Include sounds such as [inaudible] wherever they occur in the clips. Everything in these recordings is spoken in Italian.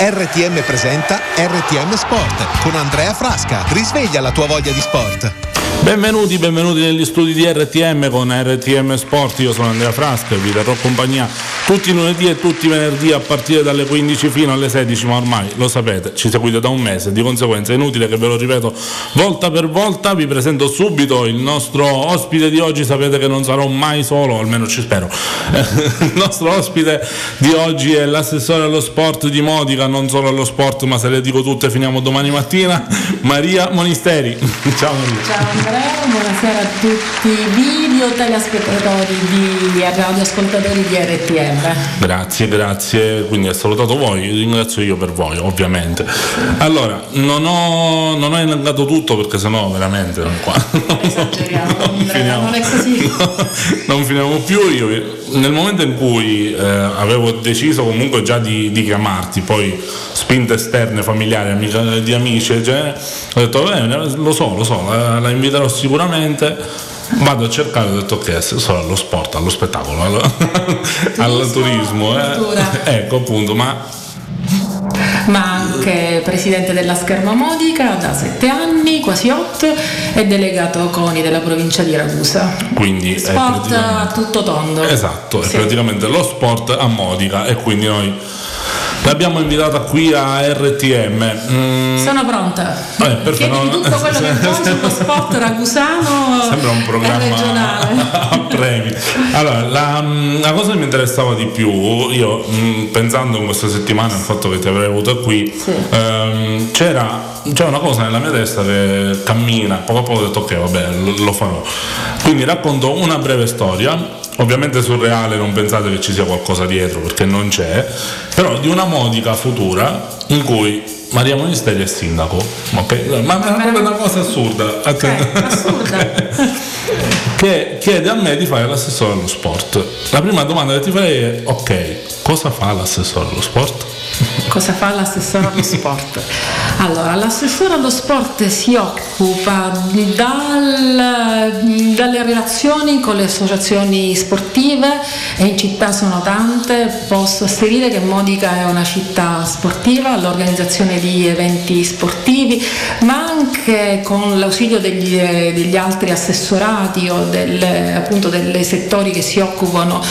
RTM presenta RTM Sport con Andrea Frasca. Risveglia la tua voglia di sport. Benvenuti, benvenuti negli studi di RTM con RTM Sport, io sono Andrea Frasca e vi darò compagnia tutti i lunedì e tutti i venerdì a partire dalle 15 fino alle 16, ma ormai lo sapete, ci seguite da un mese, di conseguenza è inutile che ve lo ripeto volta per volta, vi presento subito il nostro ospite di oggi, sapete che non sarò mai solo, almeno ci spero, [laughs] il nostro ospite di oggi è l'assessore allo sport di Modica, non solo allo sport ma se le dico tutte finiamo domani mattina, Maria Monisteri. [laughs] Ciao Maria. Ciao Andrea, buonasera a tutti i video telespettatori di radioascoltatori di RTM. Grazie, grazie, quindi ha salutato voi, ringrazio io per voi ovviamente. Allora, non ho, non ho elencato tutto perché sennò veramente non, qua, Esageriamo, non, finiamo, non è così. [laughs] non finiamo più, io nel momento in cui eh, avevo deciso comunque già di, di, chiamarti, poi spinte esterne, familiari, amici, di amici, cioè, ho detto, bene, lo so, lo so, la, la inviterò sicuramente vado a cercare ho detto ok solo allo sport allo spettacolo allo, [laughs] al turismo eh. [laughs] ecco appunto ma ma anche presidente della Scherma Modica da sette anni, quasi otto, e delegato CONI della provincia di Ragusa. Quindi sport a tutto tondo. Esatto, sì. è praticamente lo sport a Modica e quindi noi L'abbiamo invitata qui a RTM. Mm. Sono pronta. Eh, perfetto. Chiedi tutto quello che vuoi sullo [laughs] sport ragusano. Sembra un programma [laughs] a premi. Allora, la, mm, la, cosa che mi interessava di più, io mm, pensando in questa settimana al fatto che ti avrei avuto qui, sì. ehm, c'era c'è una cosa nella mia testa che cammina, poco a poco ho detto ok, vabbè, lo, lo farò. Quindi racconto una breve storia ovviamente surreale, non pensate che ci sia qualcosa dietro perché non c'è, però di una modica futura in cui Maria Monisteri è sindaco, ma, ma è una cosa assurda, okay, assurda. [laughs] [laughs] che chiede a me di fare l'assessore allo sport. La prima domanda che ti farei è ok, cosa fa l'assessore allo sport? Cosa fa l'assessore allo sport? [laughs] Allora, l'assessore allo sport si occupa dal, dalle relazioni con le associazioni sportive e in città sono tante, posso asserire che Modica è una città sportiva, l'organizzazione di eventi sportivi, ma anche con l'ausilio degli, degli altri assessorati o delle, appunto dei settori che si occupano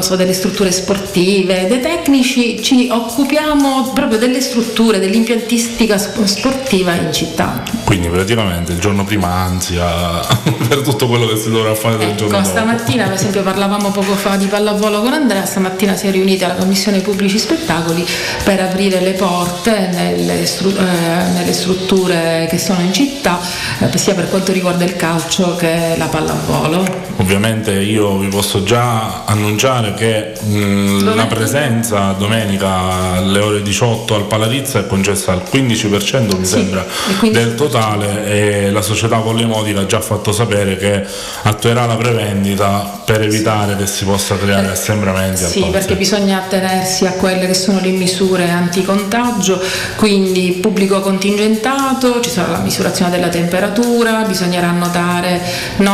so, delle strutture sportive, dei tecnici, ci occupiamo proprio delle strutture, dell'impiantistica sportiva in città. Quindi praticamente il giorno prima ansia [laughs] per tutto quello che si dovrà fare del ecco, giorno dopo. Stamattina per esempio parlavamo poco fa di pallavolo con Andrea, stamattina si è riunita la Commissione Pubblici Spettacoli per aprire le porte nelle, stru- eh, nelle strutture che sono in città, eh, sia per quanto riguarda il calcio che la pallavolo. Ovviamente io vi posso già annunciare che mh, la presenza domenica alle ore 18 al Palarizza è concessa al 15% mi sì, sembra del totale e la società Pollemodica ha già fatto sapere che attuerà la prevendita per evitare sì. che si possa creare assembramenti. Sì, perché bisogna attenersi a quelle che sono le misure anticontagio, quindi pubblico contingentato, ci sarà la misurazione della temperatura, bisognerà annotare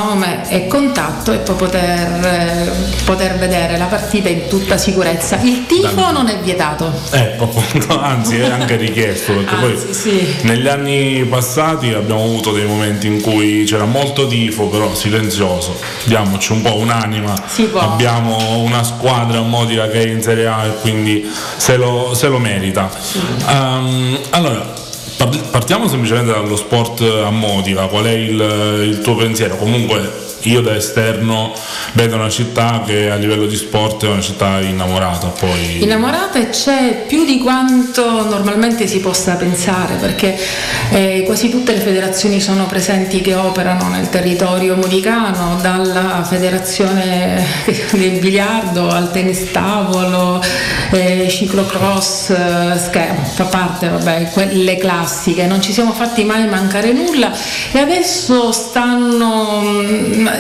nome e contatto e poi poter, eh, poter vedere la partita in tutta sicurezza. Il tifo non è vietato. Ecco, anzi è anche richiesto perché anzi, poi sì. negli anni passati abbiamo avuto dei momenti in cui c'era molto tifo però silenzioso, diamoci un po' un'anima, abbiamo una squadra modica che è in Serie A e quindi se lo, se lo merita. Sì. Um, allora, partiamo semplicemente dallo sport a Modica, qual è il, il tuo pensiero? Comunque io da esterno vedo una città che a livello di sport è una città innamorata poi innamorata e c'è più di quanto normalmente si possa pensare perché eh, quasi tutte le federazioni sono presenti che operano nel territorio modicano dalla federazione [laughs] del biliardo al tennis tavolo eh, ciclocross eh, fa parte vabbè quelle classiche classiche, non ci siamo fatti mai mancare nulla e adesso stanno,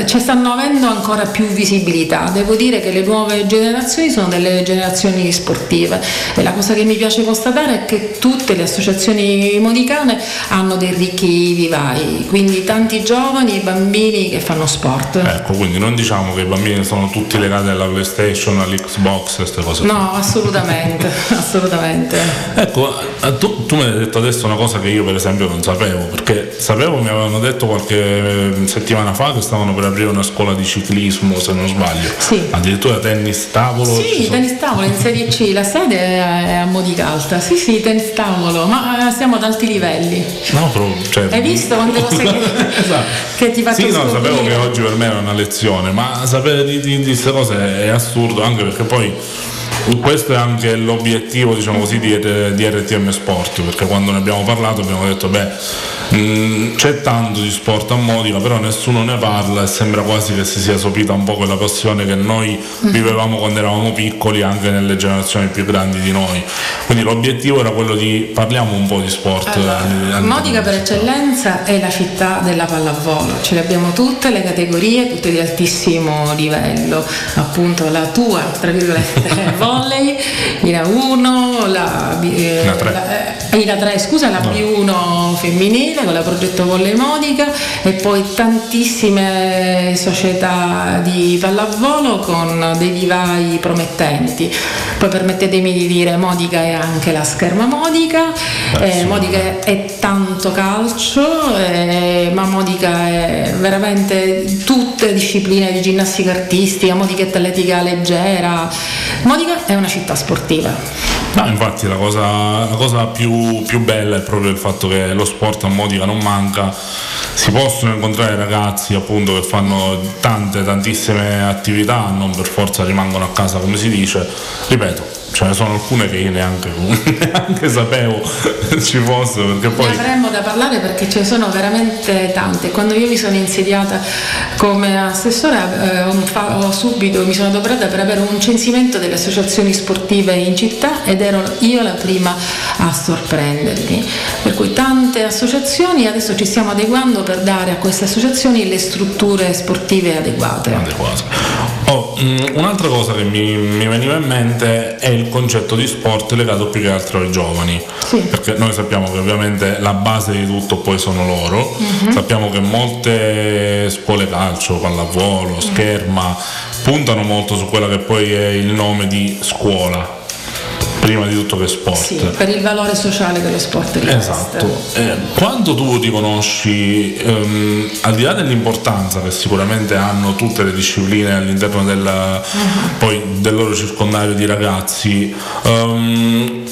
cioè stanno avendo ancora più visibilità. Devo dire che le nuove generazioni sono delle generazioni sportive e la cosa che mi piace constatare è che tutte le associazioni modicane hanno dei ricchi vivai, quindi tanti giovani e bambini che fanno sport. Ecco, quindi non diciamo che i bambini sono tutti legati alla PlayStation, all'Xbox, queste cose. No, assolutamente, [laughs] assolutamente. Ecco, tu, tu, mi hai detto adesso una cosa che io per esempio non sapevo, perché sapevo, mi avevano detto qualche settimana fa che stavano per aprire una scuola di ciclismo, se non sbaglio. Sì. Addirittura tennis tavolo. Sì, sono... tennis tavolo in Serie C, la sede è a Modicalta. Sì, sì, tennis tavolo, ma eh, siamo ad alti livelli. No, però, cioè... Hai visto quante [laughs] cose che, esatto. che ti faccio Sì, no, scoprire. sapevo che oggi per me era una lezione, ma sapere di queste cose è assurdo, anche perché poi questo è anche l'obiettivo diciamo così, di, di, RTM Sport perché quando ne abbiamo parlato abbiamo detto beh mh, mm, c'è tanto di sport a Modica però nessuno ne parla e sembra quasi che si sia sopita un po' quella passione che noi mm. vivevamo quando eravamo piccoli anche nelle generazioni più grandi di noi quindi l'obiettivo era quello di parliamo un po' di sport allora, eh, Modica per eccellenza è la città della pallavolo ce le abbiamo tutte le categorie tutte di altissimo livello appunto la tua tra virgolette [laughs] volley, in A1, la, eh, la 3. La, eh, la 3 scusa, la no. B1 femminile con la progetto Volley Modica e poi tantissime società di pallavolo con dei vivai promettenti. Poi permettetemi di dire Modica è anche la scherma Modica, eh, Modica è tanto calcio, eh, ma Modica è veramente tutte discipline di ginnastica artistica, Modica atletica leggera. Modica è una città sportiva. No, infatti la cosa, la cosa più, più, bella è proprio il fatto che lo sport a Modica non manca, si possono incontrare ragazzi appunto che fanno tante, tantissime attività, non per forza rimangono a casa come si dice, ripeto, ce ne sono alcune che io neanche, [laughs] neanche sapevo [laughs] ci fossero perché poi ne avremmo da parlare perché ce ne sono veramente tante. Quando io mi sono insediata come assessore eh, ho, subito mi sono adoperata per avere un censimento delle associazioni sportive in città ed ero io la prima a sorprendermi per cui tante associazioni adesso ci stiamo adeguando per dare a queste associazioni le strutture sportive adeguate, adeguate. Oh, mm, un'altra cosa che mi, mi, veniva in mente è il concetto di sport legato più che altro ai giovani, sì. perché noi sappiamo che ovviamente la base di tutto poi sono loro, uh-huh. sappiamo che molte scuole calcio, pallavolo, scherma, puntano molto su quella che poi è il nome di scuola, prima di tutto che sport. Sì, per il valore sociale dello sport riveste. Esatto. Eh, quando tu ti conosci, ehm, al di là dell'importanza che sicuramente hanno tutte le discipline all'interno del, uh-huh. poi, del loro circondario di ragazzi, ehm,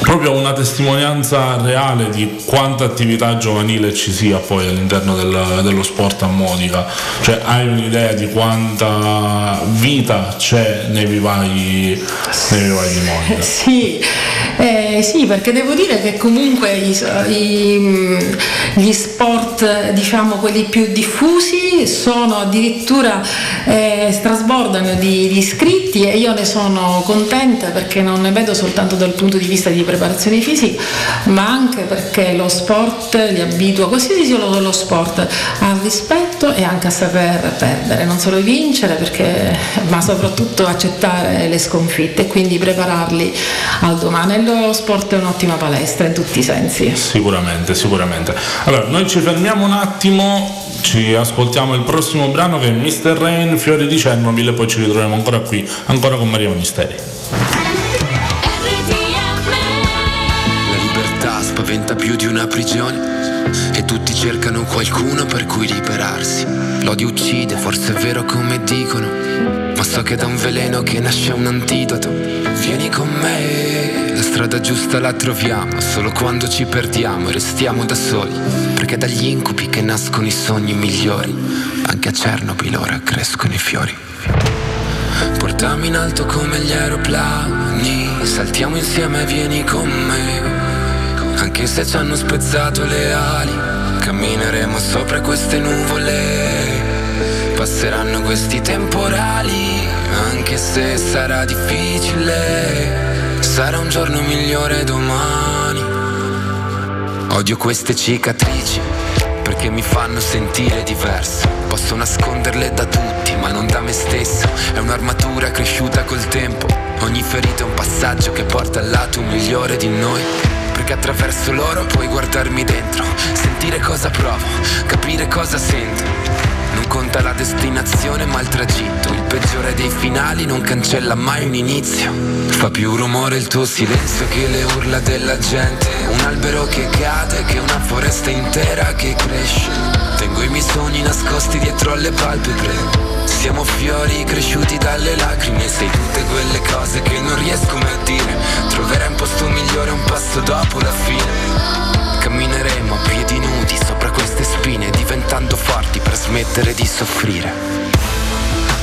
proprio una testimonianza reale di quanta attività giovanile ci sia poi all'interno del, dello sport a Modica, cioè hai un'idea di quanta vita c'è nei vivai, nei vivai di Modica? [laughs] Sì, eh, sì, perché devo dire che comunque i, i, gli sport, diciamo quelli più diffusi, sono addirittura eh, trasbordano di, di iscritti e io ne sono contenta perché non ne vedo soltanto dal punto di vista di preparazione fisica, ma anche perché lo sport li abitua, qualsiasi sia lo sport, al rispetto e anche a saper perdere, non solo vincere, perché, ma soprattutto accettare le sconfitte e quindi prepararli al domani. Lo sport è un'ottima palestra in tutti i sensi. Sicuramente, sicuramente. Allora, noi ci fermiamo un attimo, ci ascoltiamo il prossimo brano che è Mr. Rain, Fiori di Chernobyl e poi ci ritroviamo ancora qui, ancora con Maria Ministeri. Spaventa più di una prigione e tutti cercano qualcuno per cui liberarsi. L'odio uccide, forse è vero come dicono, ma so che da un veleno che nasce un antidoto. Vieni con me, la strada giusta la troviamo, solo quando ci perdiamo e restiamo da soli, perché dagli incubi che nascono i sogni migliori, anche a Chernobyl ora crescono i fiori. Portami in alto come gli aeroplani, saltiamo insieme, vieni con me. Anche se ci hanno spezzato le ali, cammineremo sopra queste nuvole. Passeranno questi temporali, anche se sarà difficile. Sarà un giorno migliore domani. Odio queste cicatrici perché mi fanno sentire diverso. Posso nasconderle da tutti, ma non da me stesso. È un'armatura cresciuta col tempo. Ogni ferita è un passaggio che porta al lato migliore di noi. Perché attraverso loro puoi guardarmi dentro, sentire cosa provo, capire cosa sento. Non conta la destinazione ma il tragitto Il peggiore dei finali non cancella mai un inizio. Fa più rumore il tuo silenzio che le urla della gente. Un albero che cade che una foresta intera che cresce. Tengo i miei sogni nascosti dietro alle palpebre siamo fiori cresciuti dalle lacrime Sei tutte quelle cose che non riesco mai a dire. Troverai un posto migliore un passo dopo la fine. Cammineremo a piedi nudi sopra queste spine Diventando forti per smettere di soffrire.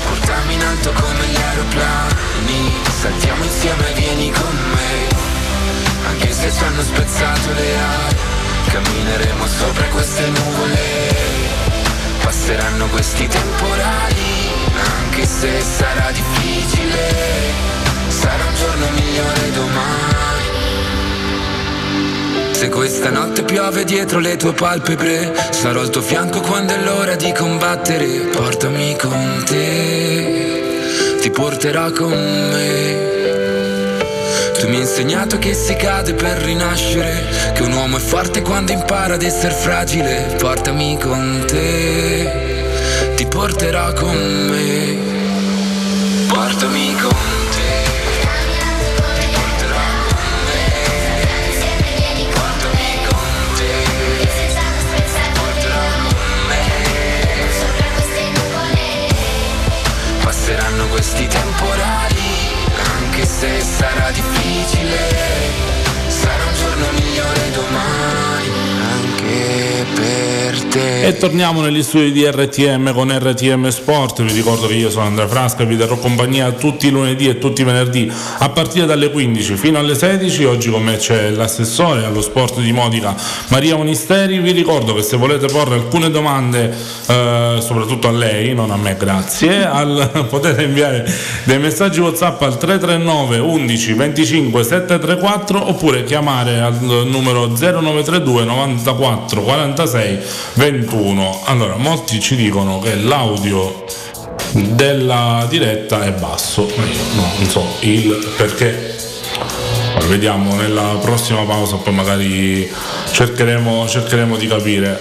Portami in alto come gli aeroplani Saltiamo insieme, vieni con me. Anche se ci hanno spezzato le ali Cammineremo sopra queste nuvole Passeranno questi temporali Anche se sarà difficile. Sarà un giorno migliore domani. Se questa notte piove dietro le tue palpebre Sarò al tuo fianco quando è l'ora di combattere. Portami con te Ti porterò con me tu mi hai insegnato che si cade per rinascere, che un uomo è forte quando impara ad essere fragile. Portami con te, ti porterò con me. Portami con te. Se sarà difficile, sarà un giorno migliore domani. E torniamo negli studi di RTM con RTM Sport, vi ricordo che io sono Andrea Frasca, vi darò compagnia tutti i lunedì e tutti i venerdì a partire dalle 15 fino alle 16, oggi con me c'è l'assessore allo sport di Modica Maria Monisteri, vi ricordo che se volete porre alcune domande, eh, soprattutto a lei, non a me grazie, [laughs] al, potete inviare dei messaggi WhatsApp al 339 11 25 734 oppure chiamare al numero 0932 94 46 21. Allora, molti ci dicono che l'audio della diretta è basso, ma io no, non so il perché. Allora, vediamo nella prossima pausa, poi magari cercheremo, cercheremo di capire.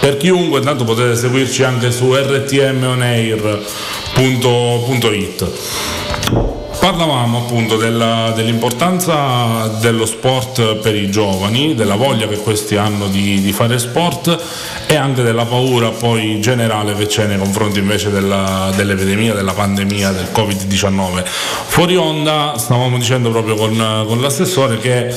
Per chiunque, intanto potete seguirci anche su rtmonair.it. Parlavamo appunto della, dell'importanza dello sport per i giovani, della voglia che questi hanno di, di, fare sport e anche della paura poi generale che c'è nei confronti invece della, dell'epidemia, della pandemia, del Covid-19. Fuori onda stavamo dicendo proprio con, con l'assessore che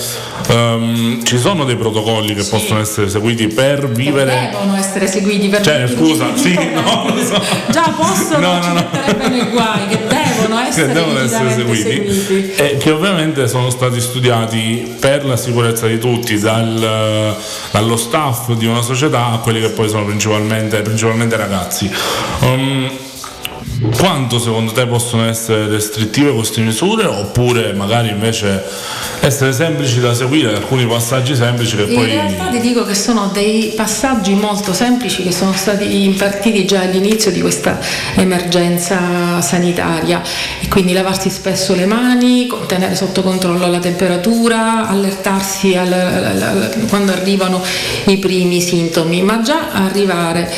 um, ci sono dei protocolli che sì. possono essere seguiti per vivere... Che devono essere seguiti per cioè, scusa, sì, [laughs] no, so. Già possono, no, no, no. guai, che devono essere, che devono essere seguiti, seguiti. E che ovviamente sono stati studiati per la sicurezza di tutti, dal, dallo staff di una società a quelli che poi sono principalmente, principalmente ragazzi. Um, quanto secondo te possono essere restrittive queste misure oppure magari invece essere semplici da seguire, alcuni passaggi semplici che In poi... In realtà ti dico che sono dei passaggi molto semplici che sono stati impartiti già all'inizio di questa emergenza sanitaria. E quindi lavarsi spesso le mani, tenere sotto controllo la temperatura, allertarsi al, al, al, quando arrivano i primi sintomi, ma già arrivare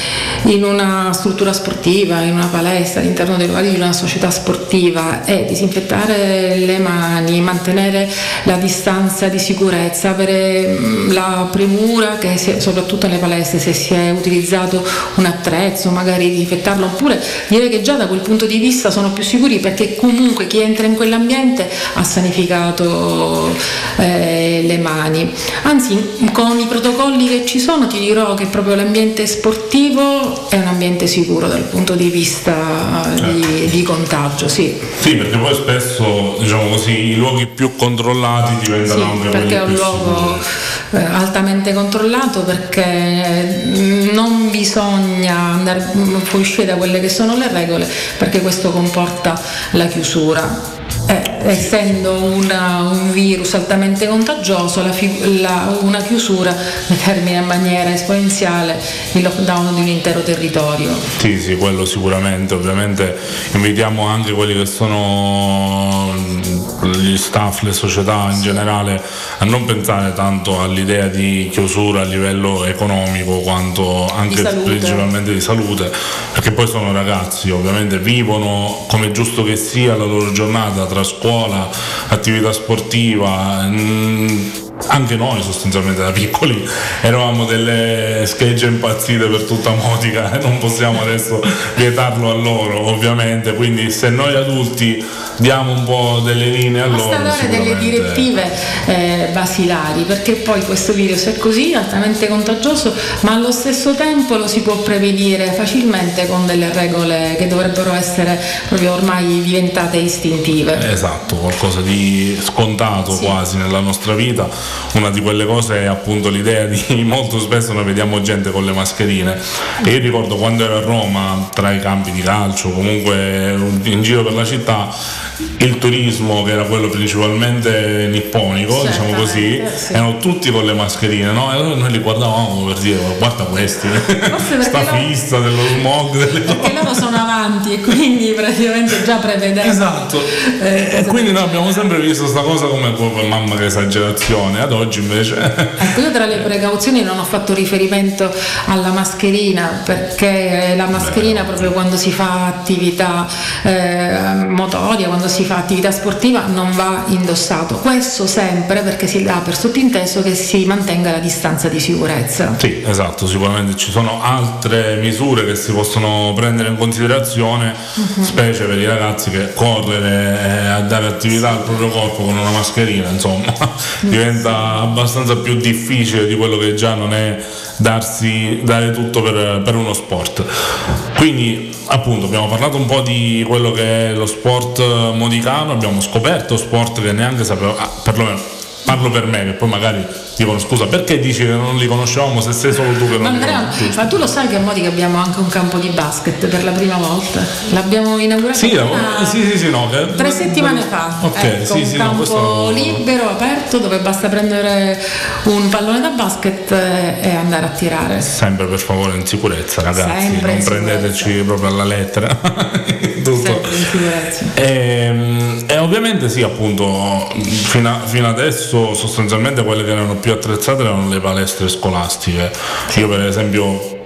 in una struttura sportiva, in una palestra, all'interno dei locali di una società sportiva e disinfettare le mani, mantenere la distanza di sicurezza, avere mm, la premura che si, soprattutto nelle palestre se si è utilizzato un attrezzo, magari disinfettarlo, oppure direi che già da quel punto di vista sono più sicuri perché comunque chi entra in quell'ambiente ha sanificato eh, le mani. Anzi, con i protocolli che ci sono ti dirò che proprio l'ambiente sportivo è un ambiente sicuro dal punto di vista. Di, di, contagio, sì. Sì, perché poi spesso diciamo così, i luoghi più controllati diventano sì, anche perché è un luogo eh, altamente controllato perché mm, non bisogna andare fuori da quelle che sono le regole perché questo comporta la chiusura. Eh, essendo una, un virus altamente contagioso, la, la, una chiusura [laughs] determina in maniera esponenziale il lockdown di un intero territorio. Sì, sì, quello sicuramente. Ovviamente invitiamo anche quelli che sono gli staff, le società in generale a non pensare tanto all'idea di chiusura a livello economico quanto anche di principalmente di salute, perché poi sono ragazzi, ovviamente vivono come giusto che sia la loro giornata tra scuola, attività sportiva. Mm, anche noi sostanzialmente da piccoli eravamo delle schegge impazzite per tutta Motica e [laughs] non possiamo adesso vietarlo a loro ovviamente. Quindi se noi adulti diamo un po' delle linee a loro basta dare delle direttive eh, basilari perché poi questo virus è così altamente contagioso ma allo stesso tempo lo si può prevenire facilmente con delle regole che dovrebbero essere proprio ormai diventate istintive. Esatto qualcosa di scontato sì. quasi nella nostra vita una di quelle cose è appunto l'idea di [laughs] molto spesso noi vediamo gente con le mascherine. E io ricordo quando ero a Roma tra i campi di calcio comunque in giro per la città il turismo che era quello principalmente nipponico diciamo così sì. erano tutti con le mascherine no? e allora noi li guardavamo per dire guarda questi [laughs] sta fissa dello smog delle perché loro sono avanti e quindi praticamente già prevedevano esatto. Eh, e quindi noi abbiamo sempre visto questa cosa come mamma che esagerazione ad oggi invece [laughs] ecco io tra le precauzioni non ho fatto riferimento alla mascherina perché la mascherina Beh, proprio quando si fa attività eh, motoria quando si fa attività sportiva non va indossato questo sempre perché si dà per sottinteso che si mantenga la distanza di sicurezza sì esatto sicuramente ci sono altre misure che si possono prendere in considerazione uh-huh. specie per i ragazzi che correre a dare attività al proprio corpo con una mascherina insomma [laughs] diventa abbastanza più difficile di quello che già non è darsi, dare tutto per, per uno sport. Quindi appunto abbiamo parlato un po' di quello che è lo sport modicano, abbiamo scoperto sport che neanche sapevo, ah, perlomeno parlo per me che poi magari dicono scusa perché dici che non li conoscevamo se sei solo tu che non li ma tu lo sai che a Modica abbiamo anche un campo di basket per la prima volta? L'abbiamo inaugurato sì, una... sì, sì, sì, no, che... tre settimane fa. Ok ecco, sì, un sì, campo no, libero aperto dove basta prendere un pallone da basket e andare a tirare. Sempre per favore in sicurezza ragazzi sempre non prendeteci proprio alla lettera. [laughs] Tutto. In sicurezza. Ehm, e ovviamente sì appunto fino, a, fino adesso sostanzialmente quelle che erano più più attrezzate erano le palestre scolastiche. Io per esempio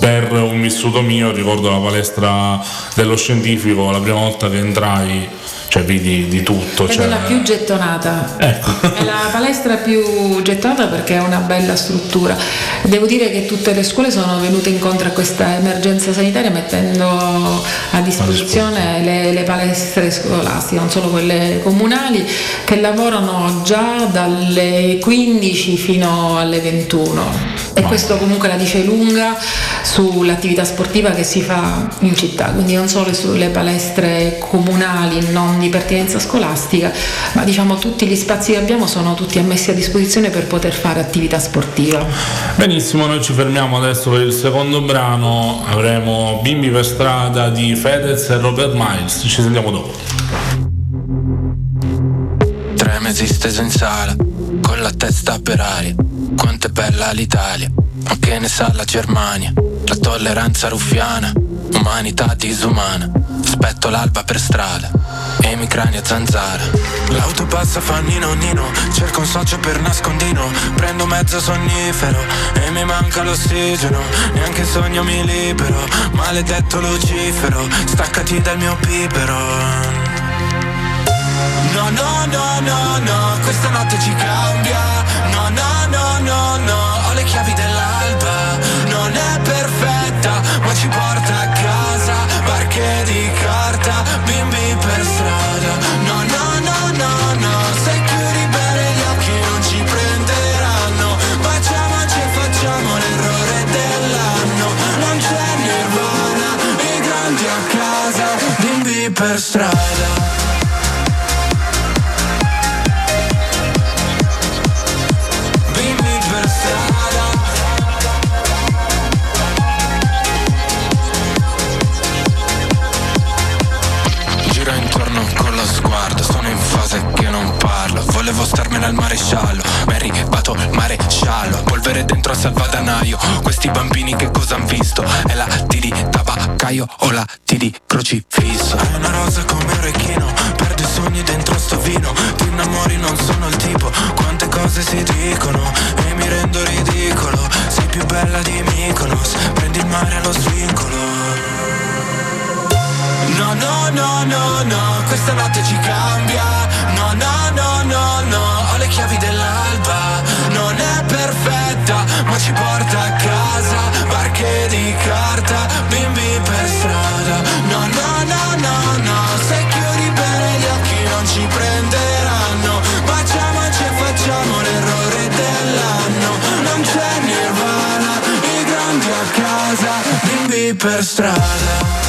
per un vissuto mio ricordo la palestra dello scientifico la prima volta che entrai cioè vedi di tutto. È cioè... la più gettonata. Ecco. È la palestra più gettonata perché è una bella struttura. Devo dire che tutte le scuole sono venute incontro a questa emergenza sanitaria mettendo a disposizione le, le palestre scolastiche, non solo quelle comunali, che lavorano già dalle 15 fino alle 21 e questo comunque la dice lunga sull'attività sportiva che si fa in città, quindi non solo sulle palestre comunali non di pertinenza scolastica, ma diciamo tutti gli spazi che abbiamo sono tutti ammessi a disposizione per poter fare attività sportiva. Benissimo, noi ci fermiamo adesso per il secondo brano, avremo Bimbi per strada di Fedez e Robert Miles, ci sentiamo dopo. Tre mesi steso in sala, con la testa per aria quanto è bella l'Italia, ma che ne sa la Germania? La tolleranza ruffiana, umanità disumana. Aspetto l'alba per strada e mi crani a zanzara. L'auto passa fa nino nino, cerco un socio per nascondino. Prendo mezzo sonnifero e mi manca l'ossigeno. Neanche sogno mi libero, maledetto Lucifero, staccati dal mio pipero. No, no, no, no, no, questa notte ci cambia no, no, Polvere dentro al salvadanaio Questi bambini che cosa han visto? È la T di tabaccaio o la T di crocifisso È una rosa come un orecchino Perdo i sogni dentro sto vino Ti innamori non sono il tipo Quante cose si dicono E mi rendo ridicolo Sei più bella di Mykonos Prendi il mare allo svincolo No, no, no, no, no, questa notte ci cambia. No, no, no, no, no, ho le chiavi dell'alba. Ma ci porta a casa. Barche di carta, bimbi per strada. No, no, no, no, no, se chiudi bene gli occhi non ci prenderanno. Baciamoci e facciamo l'errore dell'anno. Non c'è nirvana, i grandi a casa, bimbi per strada.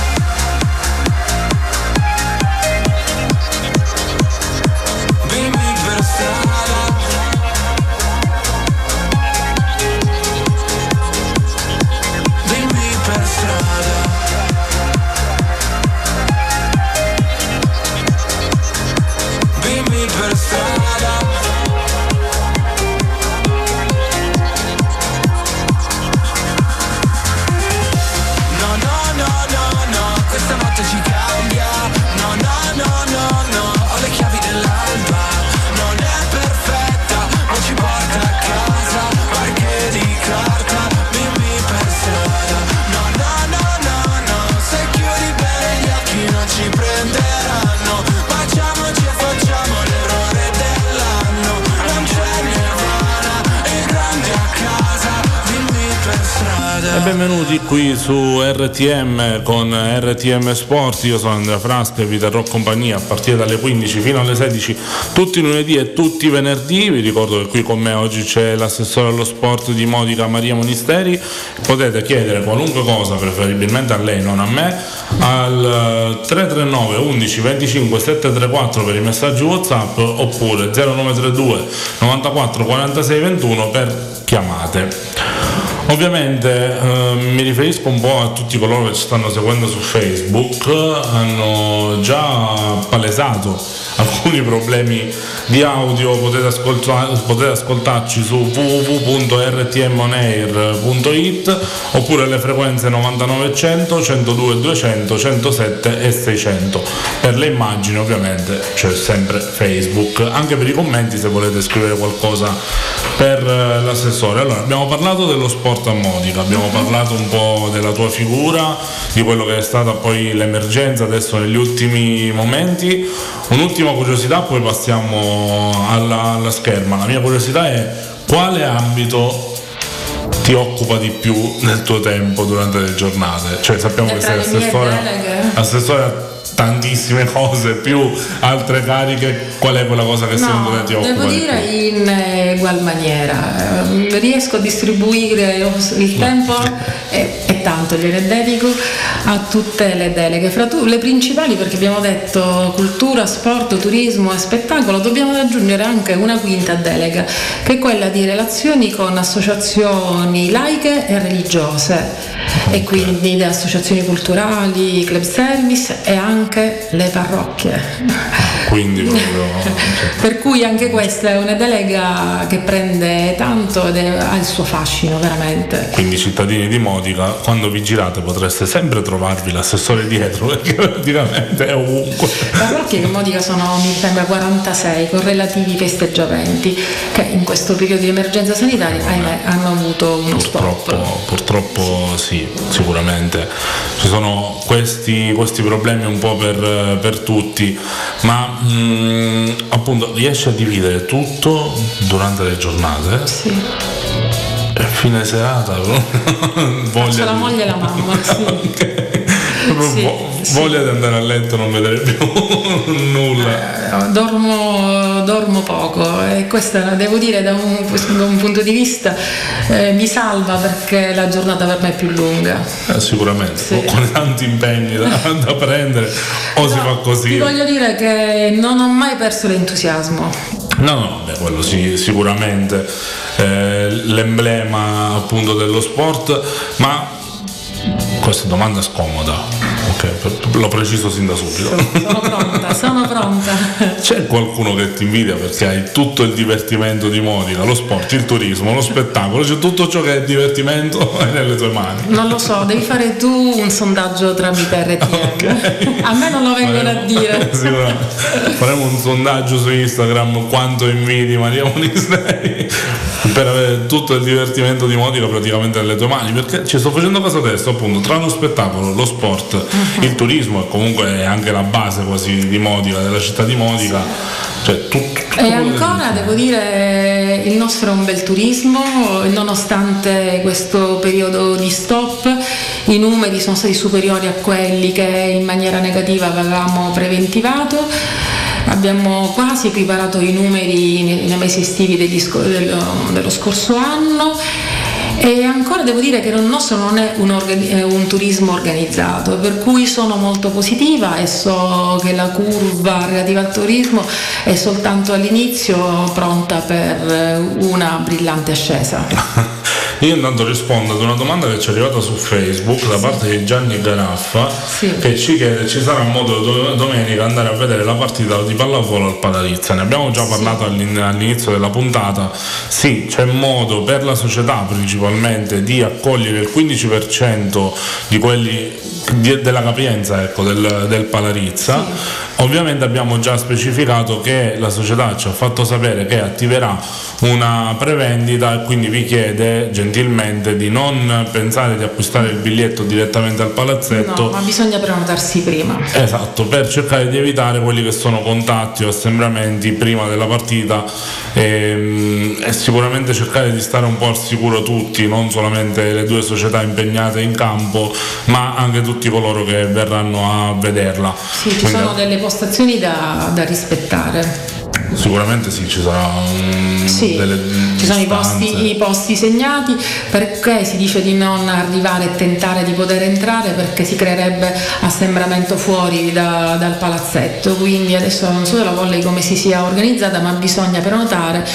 Su RTM con RTM Sport, io sono Andrea Frasca e vi terrò compagnia a partire dalle 15 fino alle 16 tutti i lunedì e tutti i venerdì, vi ricordo che qui con me oggi c'è l'assessore allo sport di Modica Maria Monisteri, potete chiedere qualunque cosa, preferibilmente a lei, non a me, al eh, 339 11 25 734 per i messaggi Whatsapp oppure 0932 94 46 21 per chiamate. Ovviamente eh, mi riferisco un po' a tutti coloro che ci stanno seguendo su Facebook, hanno già palesato alcuni problemi di audio, potete, ascolta- potete ascoltarci su www.rtmonair.it oppure le frequenze 9900, 102 200, 107 e 600. Per le immagini ovviamente c'è sempre Facebook, anche per i commenti se volete scrivere qualcosa per l'assessore. Allora, abbiamo parlato dello sport a Modica, abbiamo parlato un po' della tua figura, di quello che è stata poi l'emergenza adesso negli ultimi momenti. Un'ultima curiosità, poi passiamo alla, alla scherma. La mia curiosità è quale ambito ti occupa di più nel tuo tempo durante le giornate? Cioè sappiamo E che sei assessore, assessore a tantissime [laughs] cose, più altre cariche, qual è quella cosa che secondo te ti occupa devo di dire in eh, ugual maniera. Eh, Riesco a distribuire il tempo e, tanto gliene dedico a tutte le deleghe. Fra tu, le principali perché abbiamo detto cultura, sport, turismo e spettacolo, dobbiamo aggiungere anche una quinta delega che è quella di relazioni con associazioni laiche e religiose e quindi le associazioni culturali, club service e anche le parrocchie. Quindi [laughs] proprio Per cui anche questa è una delega che prende tanto ed è- ha il suo fascino veramente. Quindi cittadini di Modica, quando vi girate potreste sempre trovarvi l'assessore dietro, [laughs] perché praticamente è ovunque. Parrocchie che in Modica sono mi sembra 46 con relativi festeggiamenti che in questo periodo di emergenza sanitaria ahimè, hanno avuto uno Purtroppo, stop. purtroppo sì, sicuramente. Ci sono questi, questi problemi un po' per, per tutti, ma mm, appunto riesci a dividere tutto durante le giornate? Sì. E fine serata? [laughs] voglia Faccio la moglie e la mamma, [laughs] sì. Ok. Proprio Sì, vo- sì. Voglia di andare a letto non vedere più [laughs] nulla. Eh, Dormo, dormo poco e questa devo dire da un, da un punto di vista eh, mi salva perché la giornata per me è più lunga. Eh, sicuramente, Sì. con tanti impegni da, da prendere o si No, fa così. Ti voglio dire che non ho mai perso l'entusiasmo. No, no, beh, quello sì, sicuramente. Eh, l'emblema appunto dello sport, ma questa domanda scomoda, ok? lo preciso sin da subito. Sono pronta, sono pronta. C'è qualcuno che ti invidia perché hai tutto il divertimento di Modica, lo sport, il turismo, lo spettacolo, c'è tutto ciò che è divertimento [laughs] è nelle tue mani. Non lo so, devi fare tu un sondaggio tramite RTM. Okay. A me non lo vengono Faremo, a dire. [laughs] Faremo un sondaggio su Instagram quanto invidi Maria Monisei [laughs] per avere tutto il divertimento di Modica praticamente nelle tue mani perché ci sto facendo caso adesso appunto tra lo spettacolo, lo sport. Il turismo e comunque è anche la base quasi di Modica, della città di Modica. Cioè, tutto, tutto e ancora devo dire il nostro è un bel turismo, nonostante questo periodo di stop i numeri sono stati superiori a quelli che in maniera negativa avevamo preventivato. Abbiamo quasi equiparato i numeri nei mesi estivi dello scorso anno e ancora devo dire che il nostro non è un, organi- un, turismo organizzato, per cui sono molto positiva e so che la curva relativa al turismo è soltanto all'inizio pronta per una brillante ascesa. [laughs] Io intanto rispondo ad una domanda che ci è arrivata su Facebook da parte di Gianni Garaffa sì. che ci chiede ci sarà modo domenica andare a vedere la partita di pallavolo al Palarizza. Ne abbiamo già parlato all'inizio della puntata. Sì, c'è modo per la società principalmente di accogliere il 15% di quelli di, della capienza ecco, del, del Palarizza. Sì. Ovviamente abbiamo già specificato che la società ci ha fatto sapere che attiverà una prevendita e quindi vi chiede gentilmente di non pensare di acquistare il biglietto direttamente al palazzetto. No, ma bisogna prenotarsi prima. Esatto, per cercare di evitare quelli che sono contatti o assembramenti prima della partita e, ehm, e sicuramente cercare di stare un po' al sicuro tutti, non solamente le due società impegnate in campo, ma anche tutti coloro che verranno a vederla. Sì, ci Quindi, sono delle postazioni da, da rispettare. Sicuramente sì, ci sarà un, sì, ci sono i posti, i posti, segnati perché si dice di non arrivare e tentare di poter entrare perché si creerebbe assembramento fuori da, dal palazzetto. Quindi adesso non so della volley come si sia organizzata, ma bisogna prenotare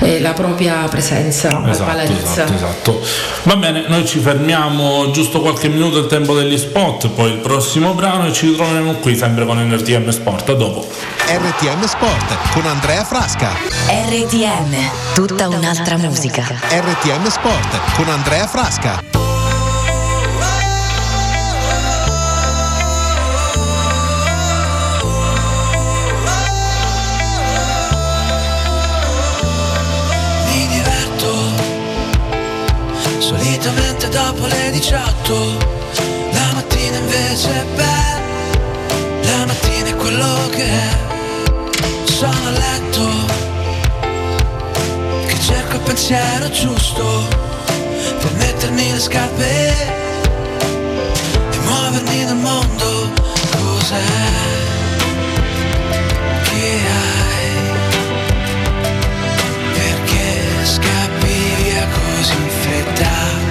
eh, la propria presenza esatto, al palazzo. Esatto, esatto. Va bene, noi ci fermiamo giusto qualche minuto il tempo degli spot, poi il prossimo brano e ci ritroveremo qui sempre con NRTM Sport. A dopo. RTM Sport con Andrea Frasca. RTM, tutta un'altra musica. RTM Sport con Andrea Frasca. Mi diverto, solitamente dopo le 18, la mattina invece è bella, la mattina è quello che è sono a letto Che cerco il pensiero giusto Per mettermi le scarpe E muovermi nel mondo. Cos'è? Che hai? Perché scappi via così in fretta?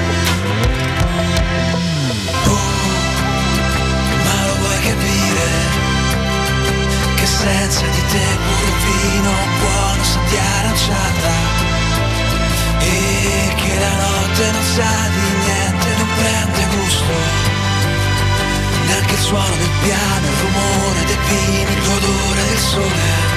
Senza di te pure vino buono sa di aranciata e che la notte non sa di niente, non prende gusto. Neanche il suono del piano, il rumore dei pini, l'odore del sole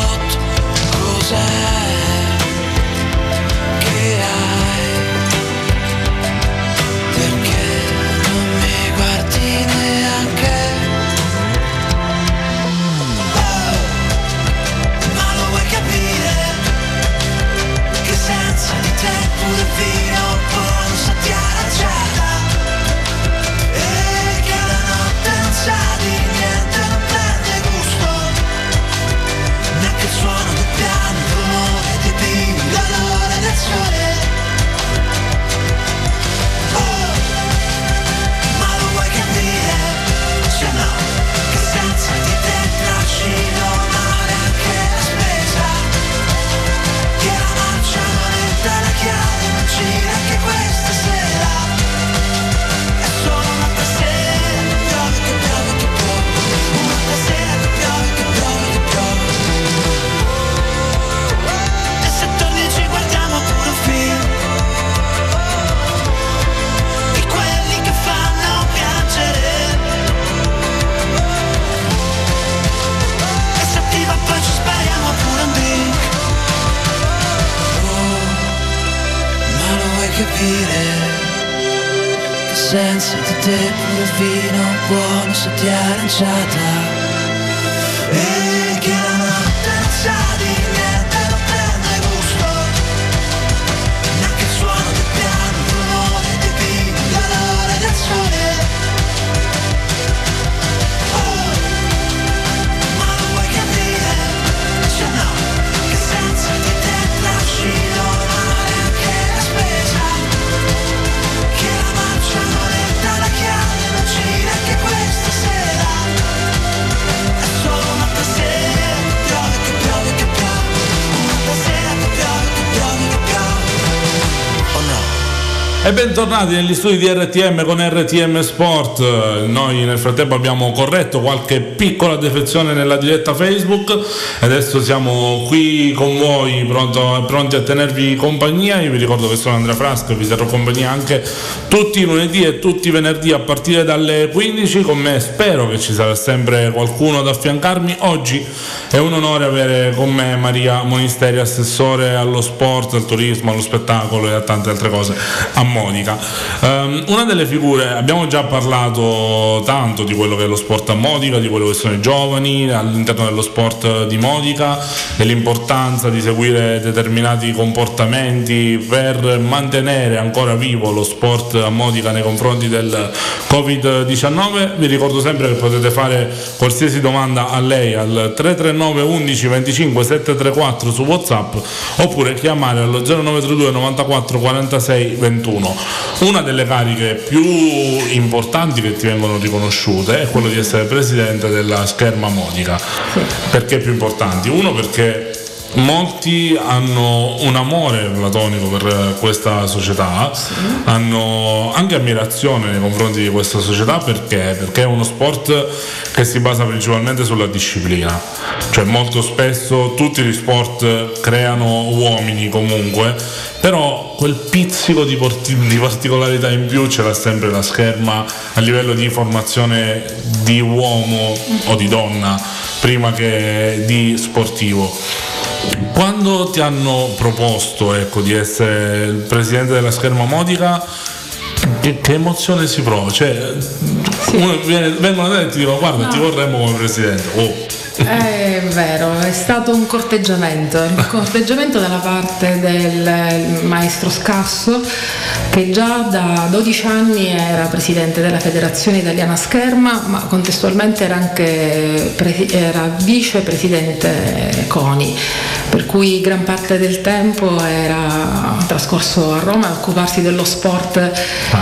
te pure vino buono se ti è aranciata. E E bentornati negli studi di RTM con RTM Sport. Noi nel frattempo abbiamo corretto qualche piccola defezione nella diretta Facebook adesso siamo qui con voi pronto- pronti a tenervi compagnia. Io vi ricordo che sono Andrea Frasco e vi terrò compagnia anche tutti i lunedì e tutti i venerdì a partire dalle 15. Con me spero che ci sarà sempre qualcuno ad affiancarmi. Oggi è un onore avere con me Maria Monisteri, assessore allo sport, al turismo, allo spettacolo e a tante altre cose a Modica. Ehm, una delle figure, abbiamo già parlato tanto di quello che è lo sport a Modica, di quello che sono i giovani all'interno dello sport di Modica, dell'importanza di seguire determinati comportamenti per mantenere ancora vivo lo sport a Modica nei confronti del Covid-19. Vi ricordo sempre che potete fare qualsiasi domanda a lei al 339 11 25 734 su WhatsApp oppure chiamare allo 0932 94 46 21. Una delle cariche più importanti che ti vengono riconosciute è quello di essere presidente della scherma Monica. Perché più importanti? Uno perché molti hanno un amore platonico per questa società, hanno anche ammirazione nei confronti di questa società perché? Perché è uno sport che si basa principalmente sulla disciplina, cioè molto spesso tutti gli sport creano uomini comunque, però quel pizzico di, porti- di particolarità in più ce l'ha sempre la scherma a livello di formazione di uomo o di donna prima che di sportivo. Quando ti hanno proposto ecco, di essere il presidente della scherma modica, che, che emozione si prova? Cioè, uno viene- vengono da te e ti dicono guarda ti vorremmo come presidente. Oh, È vero, è stato un corteggiamento, il [laughs] corteggiamento dalla parte del maestro Scasso che già da 12 anni era presidente della Federazione Italiana Scherma, ma contestualmente era anche era vicepresidente CONI, per cui gran parte del tempo era trascorso a Roma a occuparsi dello sport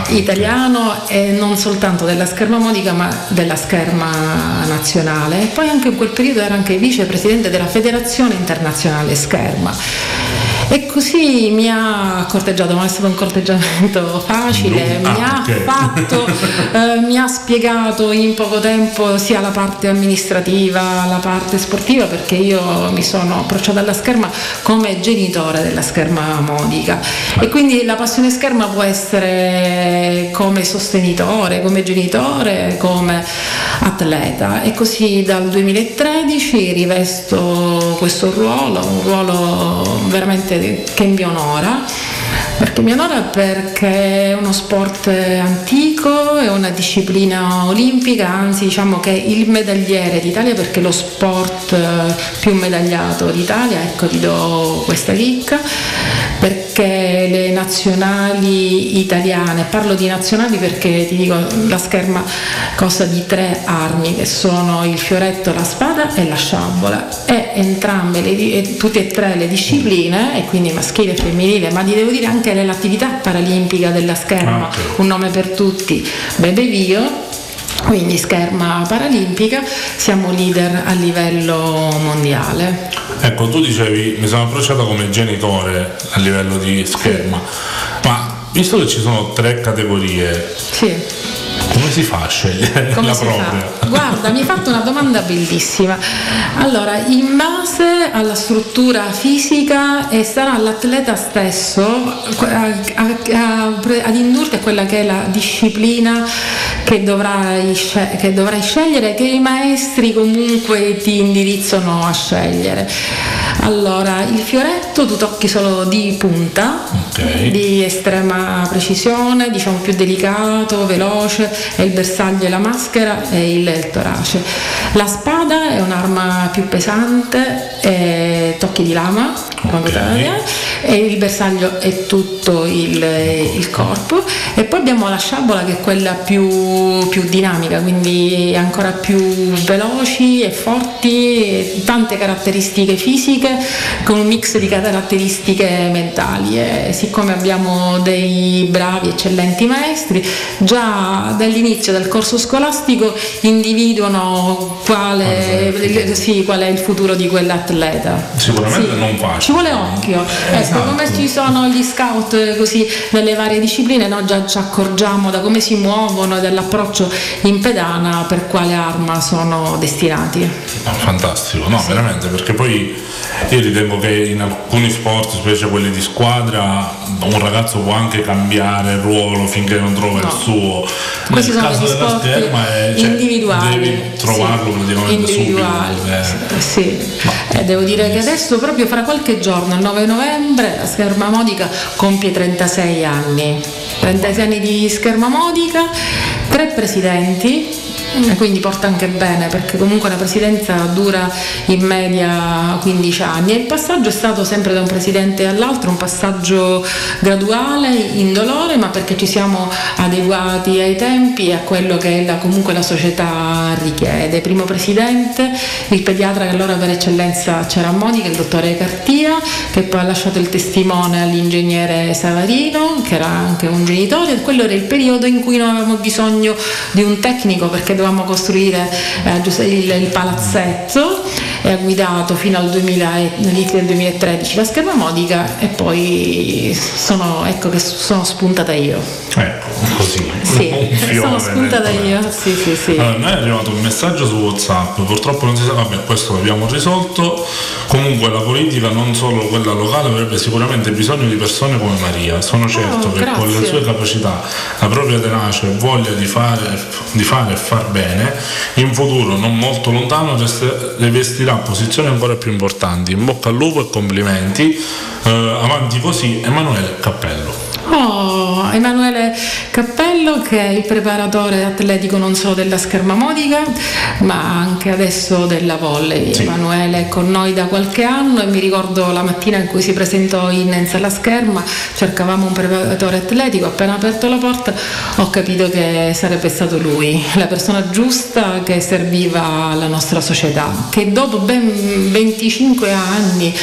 italiano e non soltanto della scherma modica ma della scherma nazionale e poi anche in quel periodo era anche vicepresidente della Federazione Internazionale Scherma. Così mi ha corteggiato, ma è stato un corteggiamento [laughs] facile, Ah, mi ha ok. fatto, [laughs] eh, mi ha spiegato in poco tempo sia la parte amministrativa, la parte sportiva, perché io mi sono approcciata alla scherma come genitore della scherma modica. E quindi la passione scherma può essere come sostenitore, come genitore, come atleta. E così dal 2013 rivesto questo ruolo, un ruolo veramente che mi onora. Perché mi onora perché è uno sport antico, è una disciplina olimpica, anzi diciamo che il medagliere d'Italia perché è lo sport eh, più medagliato d'Italia, ecco ti do questa chicca, perché le nazionali italiane, parlo di nazionali perché ti dico la scherma costa di tre armi che sono il fioretto, la spada e la sciabola. E entrambe, le tutte e tre le discipline, e quindi maschile e femminile, ma ti devo dire anche l'attività paralimpica della scherma, Ah, ok. un nome per tutti, Bebevio, quindi scherma paralimpica, siamo leader a livello mondiale. Ecco, tu dicevi mi sono approcciato come genitore a livello di scherma, ma visto che ci sono tre categorie, Sì. Come si fa a scegliere [laughs] Come la si propria? fa? Guarda, mi hai fatto una domanda bellissima. Allora, in base alla struttura fisica e sarà l'atleta stesso a- a- a- ad indurti a quella che è la disciplina che dovrai, che dovrai scegliere, che i maestri comunque ti indirizzano a scegliere. Allora, il fioretto letto, tu tocchi solo di punta, Ok. di estrema precisione, diciamo più delicato, veloce, è il bersaglio e la maschera e il, il torace. La spada è un'arma più pesante, e tocchi di lama, taglia, e il bersaglio è tutto il, il corpo e poi abbiamo la sciabola che è quella più, più dinamica, quindi ancora più veloci e forti, e tante caratteristiche fisiche con un mix di caratteristiche mentali e siccome abbiamo dei bravi, eccellenti maestri, già dall'inizio del corso scolastico individuano quale, sì, qual è il futuro di quell'atleta. Sicuramente non facile. Ci vuole occhio. Ecco, Esatto. come ci sono gli scout eh, così nelle varie discipline, no, già ci accorgiamo da come si muovono e dall'approccio in pedana per quale arma sono destinati. Fantastico, no, veramente, perché poi io ritengo che in alcuni sport, specie quelli di squadra, un ragazzo può anche cambiare ruolo finché non trova il suo. Questi Nel sono caso della scherma è, cioè, individuali. devi trovarlo sì, praticamente subito. eh. Sì. Eh, devo dire che adesso proprio fra qualche giorno, il 9 novembre, la scherma modica compie 36 anni. 36 anni di scherma modica, tre presidenti. Quindi porta anche bene perché comunque la presidenza dura in media 15 anni e il passaggio è stato sempre da un presidente all'altro, un passaggio graduale, indolore, ma perché ci siamo adeguati ai tempi e a quello che la- comunque la società richiede. Primo presidente, il pediatra che allora per eccellenza c'era a Modica, il dottore Cartia, che poi ha lasciato il testimone all'ingegnere Savarino, che era anche un genitore, e quello era il periodo in cui noi avevamo bisogno di un tecnico perché dovevamo costruire eh, il, il palazzetto e ha guidato fino al 2000 e- all'inizio del 2013 la scherma modica e poi sono, ecco che sono spuntata io. Ecco, così. Sì, sono spuntata io, sì sì sì. Allora, noi è arrivato un messaggio su Whatsapp, purtroppo non si sa, vabbè questo l'abbiamo risolto, comunque la politica non solo quella locale avrebbe sicuramente bisogno di persone come Maria, sono certo che con le grazie. sue capacità, la propria tenacia e voglia di fare, di fare e far bene, in futuro non molto lontano rivestirà posizioni ancora più importanti, in bocca al lupo e complimenti, Eh, avanti così Emanuele Cappello. Oh, Emanuele Cappello che è il preparatore atletico non solo della scherma modica ma anche adesso della volley. Sì. Emanuele è con noi da qualche anno e mi ricordo la mattina in cui si presentò in alla scherma, cercavamo un preparatore atletico, appena aperto la porta ho capito che sarebbe stato lui, la persona giusta che serviva alla nostra società, che dopo ben 25 anni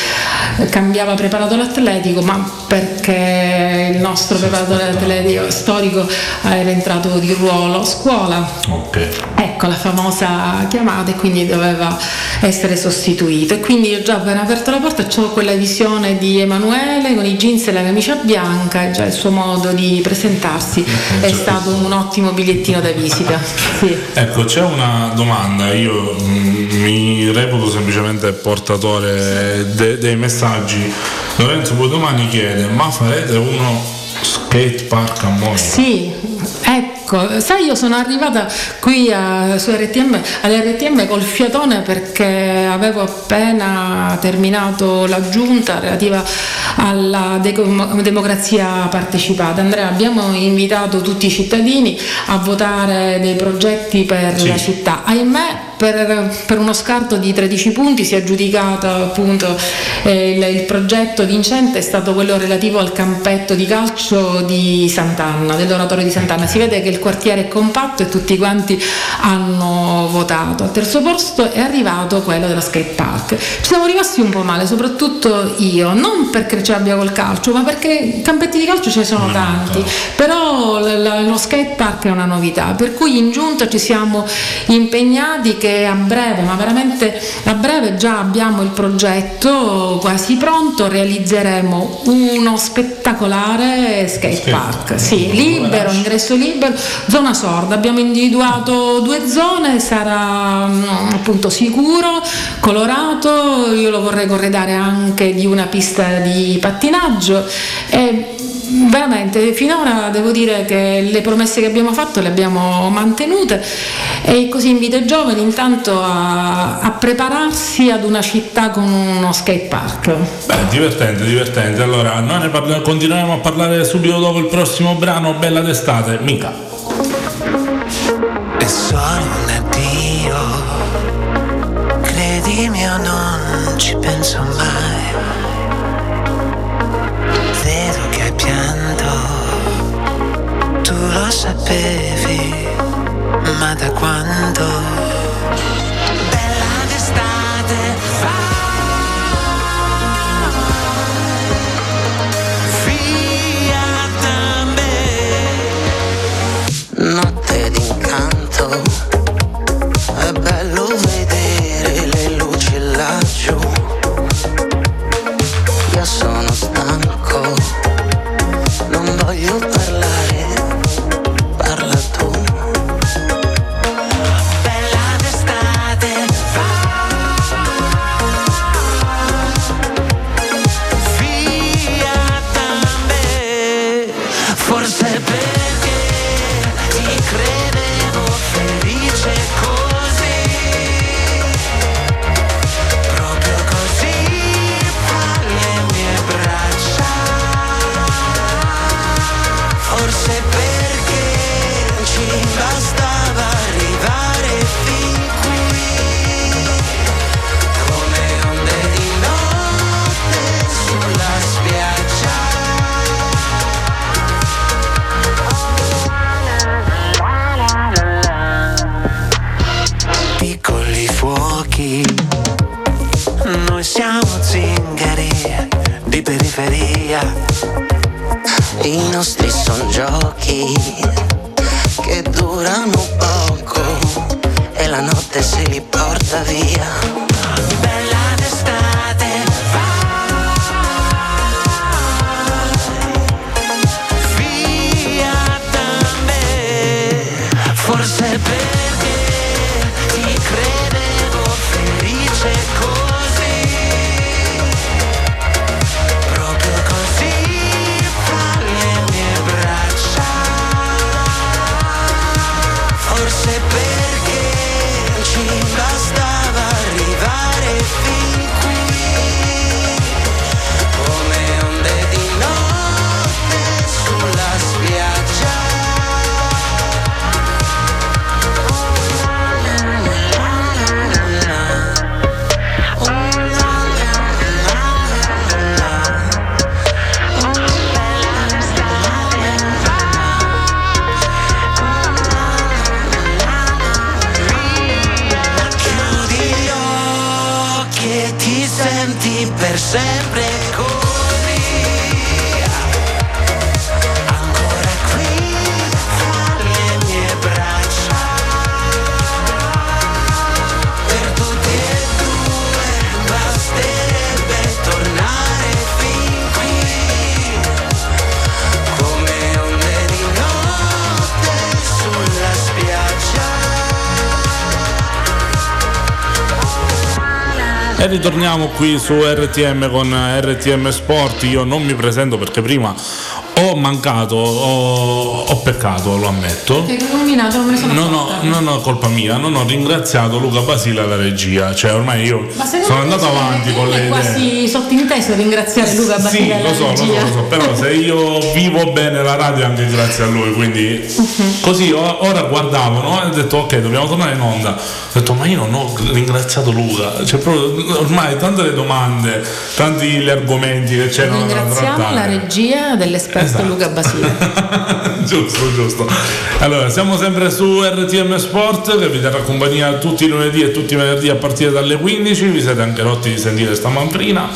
cambiava preparatore atletico ma perché il nostro preparatore atletico storico era entrato di ruolo a scuola Ok. Ecco la famosa chiamata e quindi doveva essere sostituito e quindi io già appena aperto la porta ho quella visione di Emanuele con i jeans e la camicia bianca e già il suo modo di presentarsi è stato un ottimo bigliettino da visita. [laughs] Sì. Ecco, c'è una domanda, io mm, mi reputo semplicemente portatore de- dei messaggi. Lorenzo Bodomani chiede, ma farete uno skate park a Monaco? Sì, ecco, sai io sono arrivata qui a, su RTM, all'RTM col fiatone perché avevo appena terminato la giunta relativa alla deco- democrazia partecipata. Andrea, abbiamo invitato tutti i cittadini a votare dei progetti per Sì. la città. Ahimè, per, per uno scarto di 13 punti si è aggiudicato appunto eh, il, il progetto vincente è stato quello relativo al campetto di calcio di Sant'Anna, dell'oratorio di Sant'Anna. Si vede che il quartiere è compatto e tutti quanti hanno votato. Al terzo posto è arrivato quello della skate park. Ci siamo rimasti un po' male, soprattutto io, non perché ce l'abbia col calcio, ma perché campetti di calcio ce ne sono tanti. Però l- l- lo skate park è una novità, per cui in giunta ci siamo impegnati che a breve, ma veramente a breve già abbiamo il progetto quasi pronto, realizzeremo uno spettacolare skate park. sì, libero, ingresso libero, zona sorda, abbiamo individuato due zone, sarà mm, appunto sicuro, colorato, io lo vorrei corredare anche di una pista di pattinaggio. E veramente finora devo dire che le promesse che abbiamo fatto le abbiamo mantenute e così invito i giovani intanto a, a prepararsi ad una città con uno skate park. Beh, divertente, divertente. Allora, noi ne parliamo, continueremo a parlare subito dopo il prossimo brano, Bella d'estate, mica. Sapevi, ma da quando? Forse Ritorniamo qui su RTM con RTM Sport. Io non mi presento perché prima ho mancato, ho, ho peccato, lo ammetto. Combinato, non Non ho, non ho colpa mia, non ho ringraziato Luca Basile alla regia, cioè ormai io sono andato avanti con le è idee. quasi sottinteso ringraziare Luca Sì, Basile alla lo so, lo so, lo so, però se io vivo bene la radio è anche grazie a lui, quindi Mhm. così ora guardavo no? e ho detto ok dobbiamo tornare in onda, ho detto ma io non ho ringraziato Luca, cioè proprio ormai tante le domande, tanti gli argomenti che c'erano Ringraziamo la regia dell'esperto Esatto. Luca Basile. [laughs] giusto, giusto. Allora, siamo sempre su RTM Sport che vi terrà compagnia tutti i lunedì e tutti i venerdì a partire dalle 15. Vi siete anche rotti di sentire sta manfrina.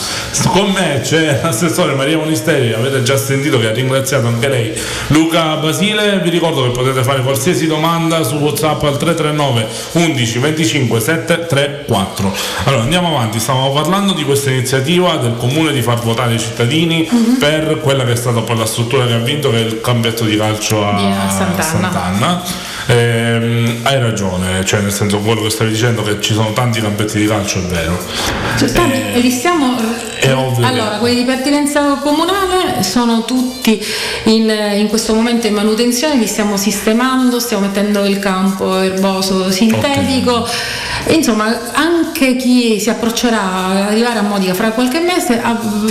Con me c'è l'assessore Maria Monisteri, avete già sentito che ha ringraziato anche lei Luca Basile. Vi ricordo che potete fare qualsiasi domanda su WhatsApp al 339 11 25 734. Allora, andiamo avanti. Stavamo parlando di questa iniziativa del comune di far votare i cittadini per quella che è stata poi la struttura che ha vinto che è il campetto di calcio calcio a, Sant'Anna. Sant'Anna. Ehm, hai ragione, cioè nel senso quello che stavi dicendo che ci sono tanti campetti di calcio è vero. Cioè, tanti- Eh, e li stiamo è ovvio allora che- quelli di pertinenza comunale sono tutti in, in questo momento in manutenzione li stiamo sistemando stiamo mettendo il campo erboso sintetico insomma anche chi si approccerà ad arrivare a Modica fra qualche mese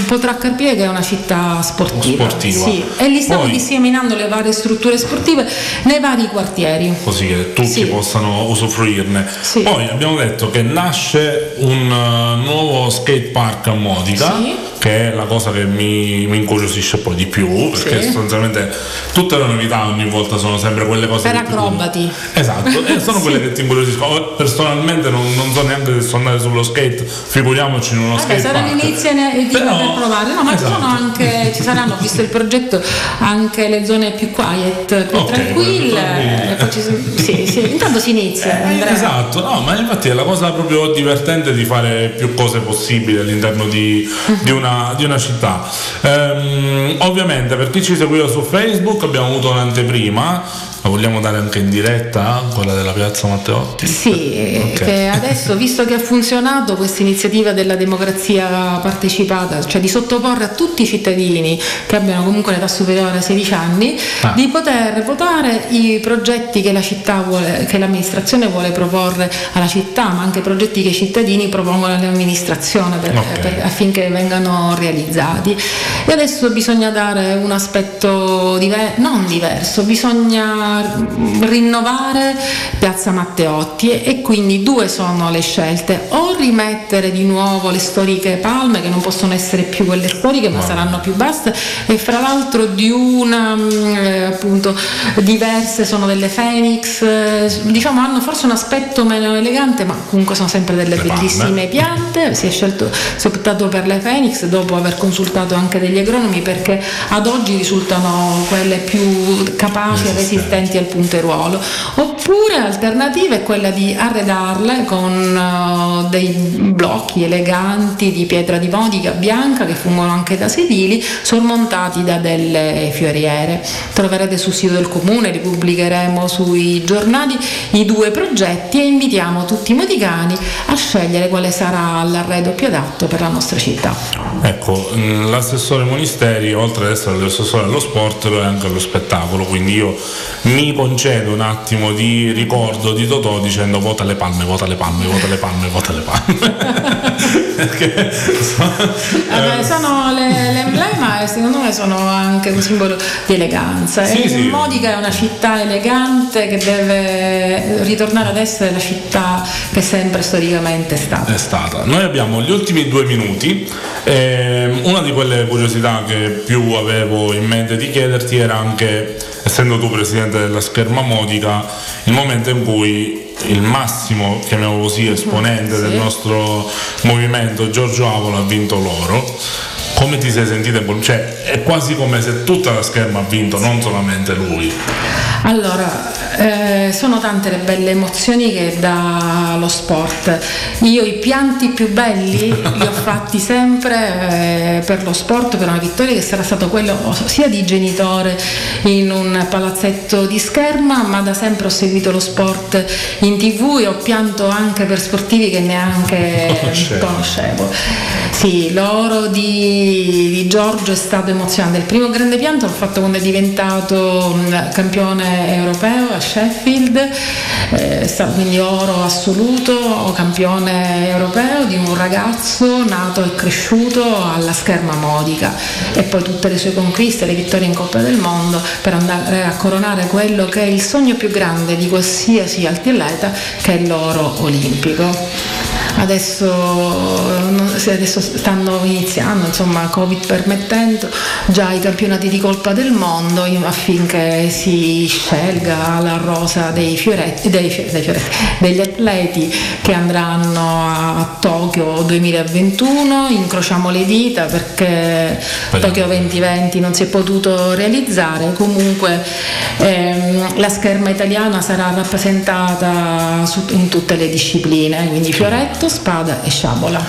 potrà capire che è una città sportiva, Sportiva. Sì. e li stiamo Poi- disseminando le varie strutture sportive nei vari quartieri così che tutti Sì. possano usufruirne. Sì. Poi abbiamo detto che nasce un uh, nuovo skate park a Modica, Sì. Che è la cosa che mi, mi incuriosisce poi di più, perché Sì. sostanzialmente tutte le novità ogni volta sono sempre quelle cose Per ti- acrobati. Esatto, e sono [laughs] Sì. quelle che ti incuriosiscono. Personalmente non, non so neanche se so andare sullo skate, figuriamoci in uno Vabbè, skate sarà l'inizio di Però- per provare, no, ma ci esatto. sono anche, ci saranno, visto il progetto, anche le zone più quiet, più Ok, tranquille. più e ci sono- sì, sì, intanto si inizia. Eh, esatto, no, ma infatti è la cosa proprio divertente di fare più cose possibili all'interno di, di una, di una città. Ehm, ovviamente per chi ci seguiva su Facebook abbiamo avuto un'anteprima, la vogliamo dare anche in diretta, quella della piazza Matteotti? Sì, Ok. che adesso, visto che ha funzionato questa iniziativa della democrazia partecipata, cioè di sottoporre a tutti i cittadini che abbiano comunque un'età superiore a 16 anni, Ah. di poter votare i progetti che la città vuole, che l'amministrazione vuole proporre alla città, ma anche progetti che i cittadini propongono all'amministrazione per- Ok. per- affinché vengano realizzati. E adesso bisogna dare un aspetto diver- non diverso, bisogna rinnovare Piazza Matteotti e, quindi due sono le scelte, o rimettere di nuovo le storiche palme che non possono essere più quelle storiche ma saranno più basse e fra l'altro di una mm, eh, appunto diverse sono delle Phoenix, eh, diciamo hanno forse un aspetto meno elegante ma comunque sono sempre delle Le palme. bellissime piante, si è scelto, si è optato per le Phoenix dopo aver consultato anche degli agronomi perché ad oggi risultano quelle più capaci e resistenti al punteruolo. Oppure alternativa è quella di arredarle con eh, dei blocchi eleganti di pietra di modica bianca che fungono anche da sedili, sormontati da delle fioriere. Troverete sul sito del comune, li pubblicheremo sui giornali i due progetti e invitiamo tutti i modicani a scegliere quale sarà l'arredo più adatto per la nostra città. Ecco, mh, l'assessore Monisteri, oltre ad essere l'assessore allo sport, lo è anche allo spettacolo, quindi io mi concedo un attimo di ricordo di Totò dicendo vota le palme, vota le palme, vota le palme, vota le palme. [laughs] Perché Vabbè, eh, sono le- l'emblema e secondo me sono anche un simbolo di eleganza. Sì, e sì. Modica è una città elegante che deve ritornare ad essere la città che sempre storicamente è stata. è stata. Noi abbiamo gli ultimi due minuti. ehm, una di quelle curiosità che più avevo in mente di chiederti era anche, essendo tu presidente della scherma modica, il momento in cui il massimo, chiamiamolo così, esponente Sì. del nostro movimento, Giorgio Avola, ha vinto l'oro. Come ti sei sentita? Cioè, è quasi come se tutta la scherma ha vinto, non solamente lui. Allora, eh, sono tante le belle emozioni che dà lo sport. Io i pianti più belli li ho fatti [laughs] sempre eh, per lo sport, per una vittoria che sarà stato quello sia di genitore in un palazzetto di scherma, ma da sempre ho seguito lo sport in tv e ho pianto anche per sportivi che neanche [laughs] Conoscevo. conoscevo. Sì, l'oro di, di Giorgio è stato emozionante. Il primo grande pianto l'ho fatto quando è diventato mh, campione europeo a Sheffield, eh, quindi oro assoluto, campione europeo di un ragazzo nato e cresciuto alla scherma modica e poi tutte le sue conquiste, le vittorie in Coppa del Mondo per andare a coronare quello che è il sogno più grande di qualsiasi atleta che è l'oro olimpico. Adesso, adesso stanno iniziando, insomma, Covid permettendo, già i campionati di colpa del mondo in- affinché si scelga la rosa dei fioretti, dei, fio- dei fioretti, degli atleti che andranno a Tokyo 2021. Incrociamo le dita perché. Tokyo 2020 non si è potuto realizzare. Comunque ehm, la scherma italiana sarà rappresentata su- in tutte le discipline, quindi fioretto, Spada e Sciabola.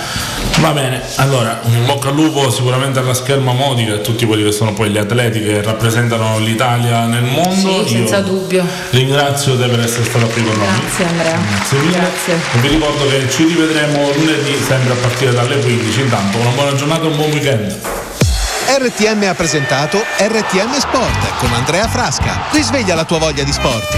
Va bene, allora un bocca al lupo sicuramente alla scherma Modica e tutti quelli che sono poi gli atleti che rappresentano l'Italia nel mondo. Sì, senza Io dubbio. Ringrazio te per essere stata qui con noi. Grazie Andrea. Grazie mille. Grazie. E vi ricordo che ci rivedremo lunedì sempre a partire dalle 15. Intanto una buona giornata e un buon weekend. RTM ha presentato RTM Sport con Andrea Frasca. Risveglia la tua voglia di sport.